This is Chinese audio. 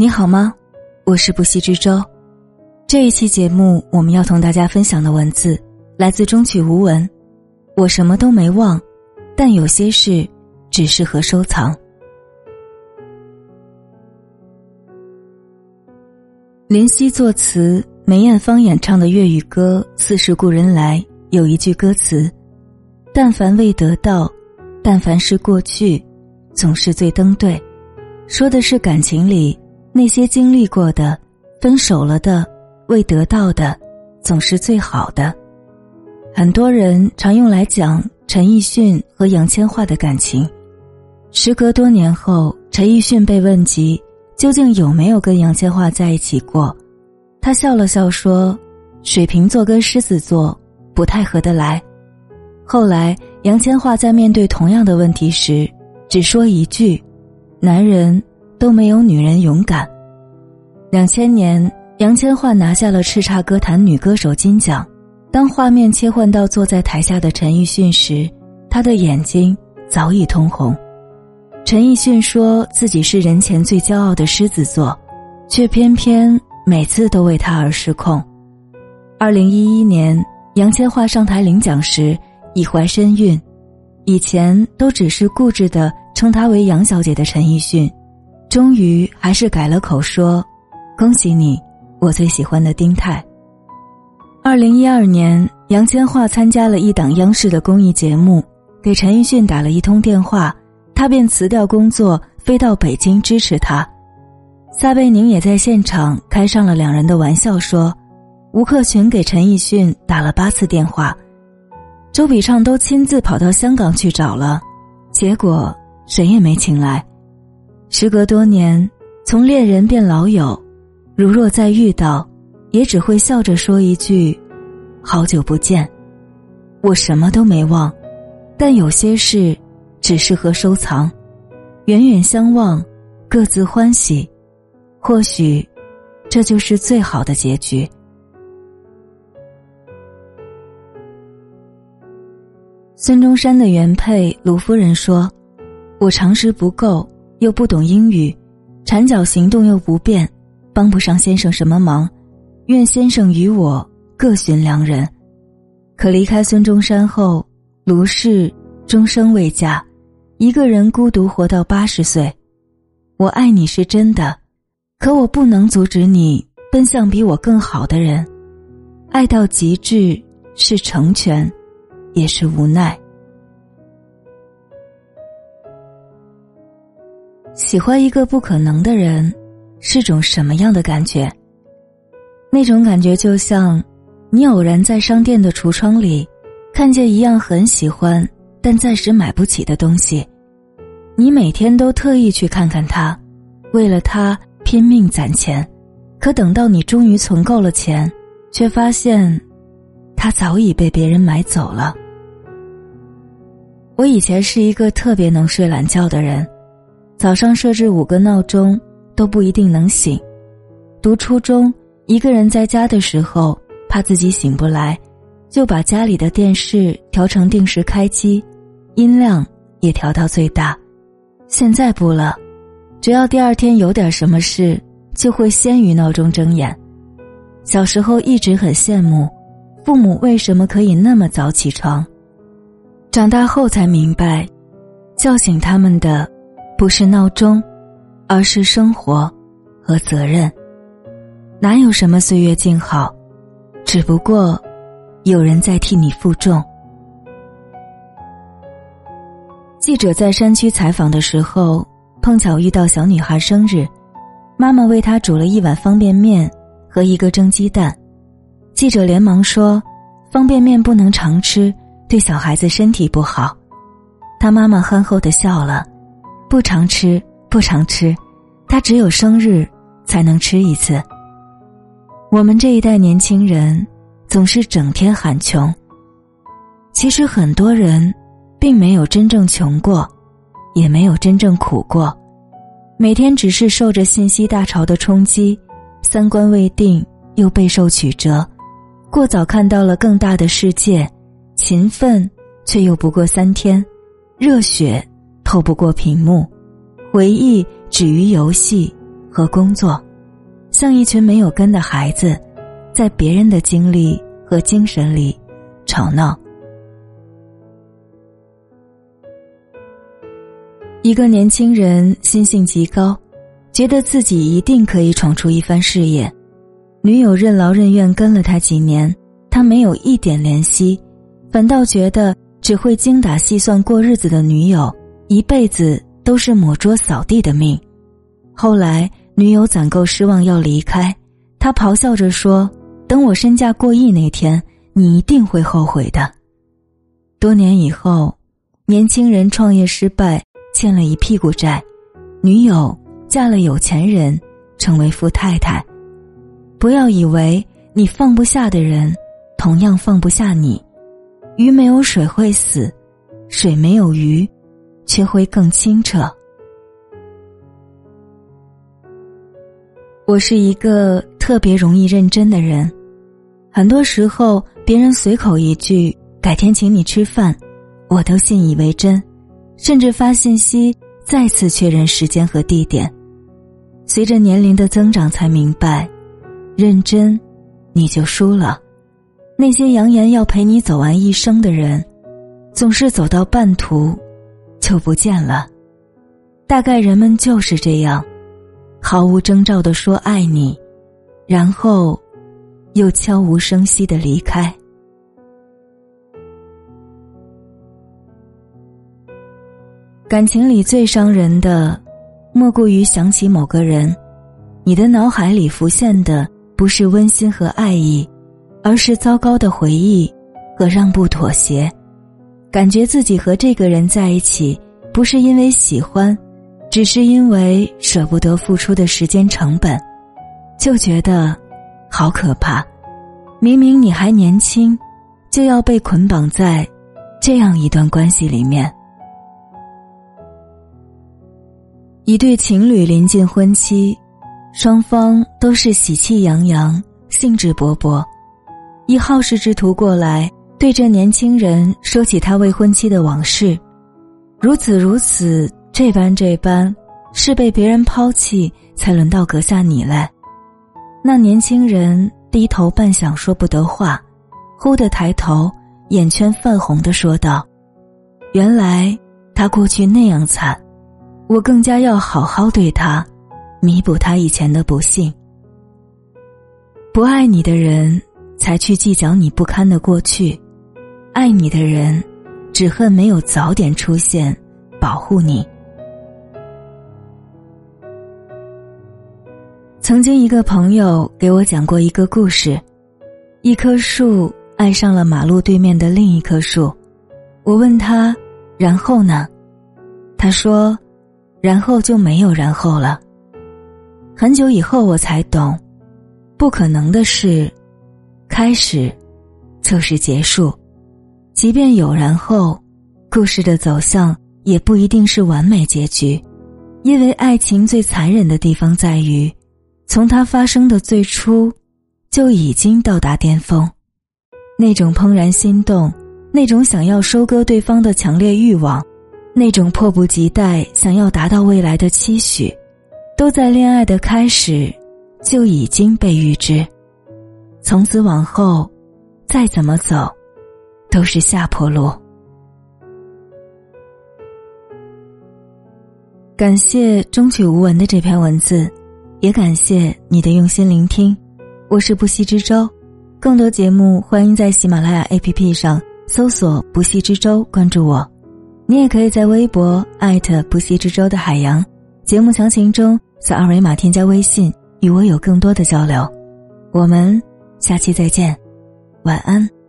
你好吗？我是不息之舟。这一期节目，我们要同大家分享的文字来自中曲无闻。我什么都没忘，但有些事只适合收藏。林夕作词，梅艳芳演唱的粤语歌《似是故人来》有一句歌词：“但凡未得到，但凡是过去，总是最登对。”说的是感情里那些经历过的、分手了的、未得到的，总是最好的。很多人常用来讲陈奕迅和杨千嬅的感情。时隔多年后，陈奕迅被问及究竟有没有跟杨千嬅在一起过，他笑了笑说：“水瓶座跟狮子座不太合得来。”后来，杨千嬅在面对同样的问题时，只说一句。男人都没有女人勇敢。两千年，杨千嬅拿下了叱咤歌坛女歌手金奖。当画面切换到坐在台下的陈奕迅时，他的眼睛早已通红。陈奕迅说自己是人前最骄傲的狮子座，却偏偏每次都为他而失控。二零一一年，杨千嬅上台领奖时已怀身孕，以前都只是固执的。称她为杨小姐的陈奕迅，终于还是改了口说：“恭喜你，我最喜欢的丁泰。”二零一二年，杨千嬅参加了一档央视的公益节目，给陈奕迅打了一通电话，他便辞掉工作，飞到北京支持他。撒贝宁也在现场开上了两人的玩笑，说：“吴克群给陈奕迅打了八次电话，周笔畅都亲自跑到香港去找了，结果。”谁也没请来，时隔多年，从恋人变老友，如若再遇到，也只会笑着说一句：“好久不见。”我什么都没忘，但有些事只适合收藏。远远相望，各自欢喜，或许这就是最好的结局。孙中山的原配卢夫人说。我常识不够，又不懂英语，缠脚行动又不便，帮不上先生什么忙。愿先生与我各寻良人。可离开孙中山后，卢氏终生未嫁，一个人孤独活到八十岁。我爱你是真的，可我不能阻止你奔向比我更好的人。爱到极致是成全，也是无奈。喜欢一个不可能的人，是种什么样的感觉？那种感觉就像，你偶然在商店的橱窗里，看见一样很喜欢但暂时买不起的东西，你每天都特意去看看它，为了它拼命攒钱，可等到你终于存够了钱，却发现，它早已被别人买走了。我以前是一个特别能睡懒觉的人。早上设置五个闹钟都不一定能醒。读初中，一个人在家的时候，怕自己醒不来，就把家里的电视调成定时开机，音量也调到最大。现在不了，只要第二天有点什么事，就会先于闹钟睁眼。小时候一直很羡慕，父母为什么可以那么早起床。长大后才明白，叫醒他们的。不是闹钟，而是生活和责任。哪有什么岁月静好，只不过有人在替你负重。记者在山区采访的时候，碰巧遇到小女孩生日，妈妈为她煮了一碗方便面和一个蒸鸡蛋。记者连忙说：“方便面不能常吃，对小孩子身体不好。”她妈妈憨厚的笑了。不常吃，不常吃，他只有生日才能吃一次。我们这一代年轻人总是整天喊穷，其实很多人并没有真正穷过，也没有真正苦过，每天只是受着信息大潮的冲击，三观未定又备受曲折，过早看到了更大的世界，勤奋却又不过三天，热血。透不过屏幕，回忆止于游戏，和工作，像一群没有根的孩子，在别人的经历和精神里吵闹。一个年轻人心性极高，觉得自己一定可以闯出一番事业。女友任劳任怨跟了他几年，他没有一点怜惜，反倒觉得只会精打细算过日子的女友，一辈子都是抹桌扫地的命。后来女友攒够失望要离开，他咆哮着说：“等我身价过亿那天，你一定会后悔的。”多年以后，年轻人创业失败。欠了一屁股债，女友嫁了有钱人，成为富太太。不要以为你放不下的人，同样放不下你。鱼没有水会死，水没有鱼，却会更清澈。我是一个特别容易认真的人，很多时候别人随口一句“改天请你吃饭”，我都信以为真。甚至发信息再次确认时间和地点。随着年龄的增长，才明白，认真，你就输了。那些扬言要陪你走完一生的人，总是走到半途，就不见了。大概人们就是这样，毫无征兆的说爱你，然后，又悄无声息的离开。感情里最伤人的，莫过于想起某个人，你的脑海里浮现的不是温馨和爱意，而是糟糕的回忆和让步妥协。感觉自己和这个人在一起，不是因为喜欢，只是因为舍不得付出的时间成本，就觉得好可怕。明明你还年轻，就要被捆绑在这样一段关系里面。一对情侣临近婚期，双方都是喜气洋洋、兴致勃勃。一好事之徒过来，对这年轻人说起他未婚妻的往事，如此如此，这般这般，是被别人抛弃，才轮到阁下你来。那年轻人低头半晌说不得话，忽地抬头，眼圈泛红的说道：“原来他过去那样惨。”我更加要好好对他，弥补他以前的不幸。不爱你的人才去计较你不堪的过去，爱你的人只恨没有早点出现保护你。曾经一个朋友给我讲过一个故事：一棵树爱上了马路对面的另一棵树。我问他，然后呢？他说。然后就没有然后了。很久以后我才懂，不可能的事，开始就是结束。即便有然后，故事的走向也不一定是完美结局，因为爱情最残忍的地方在于，从它发生的最初，就已经到达巅峰。那种怦然心动，那种想要收割对方的强烈欲望。那种迫不及待想要达到未来的期许，都在恋爱的开始就已经被预知。从此往后，再怎么走，都是下坡路。感谢终曲无闻的这篇文字，也感谢你的用心聆听。我是不息之舟，更多节目欢迎在喜马拉雅 APP 上搜索“不息之舟”，关注我。你也可以在微博艾特不息之舟的海洋，节目详情中扫二维码添加微信，与我有更多的交流。我们下期再见，晚安。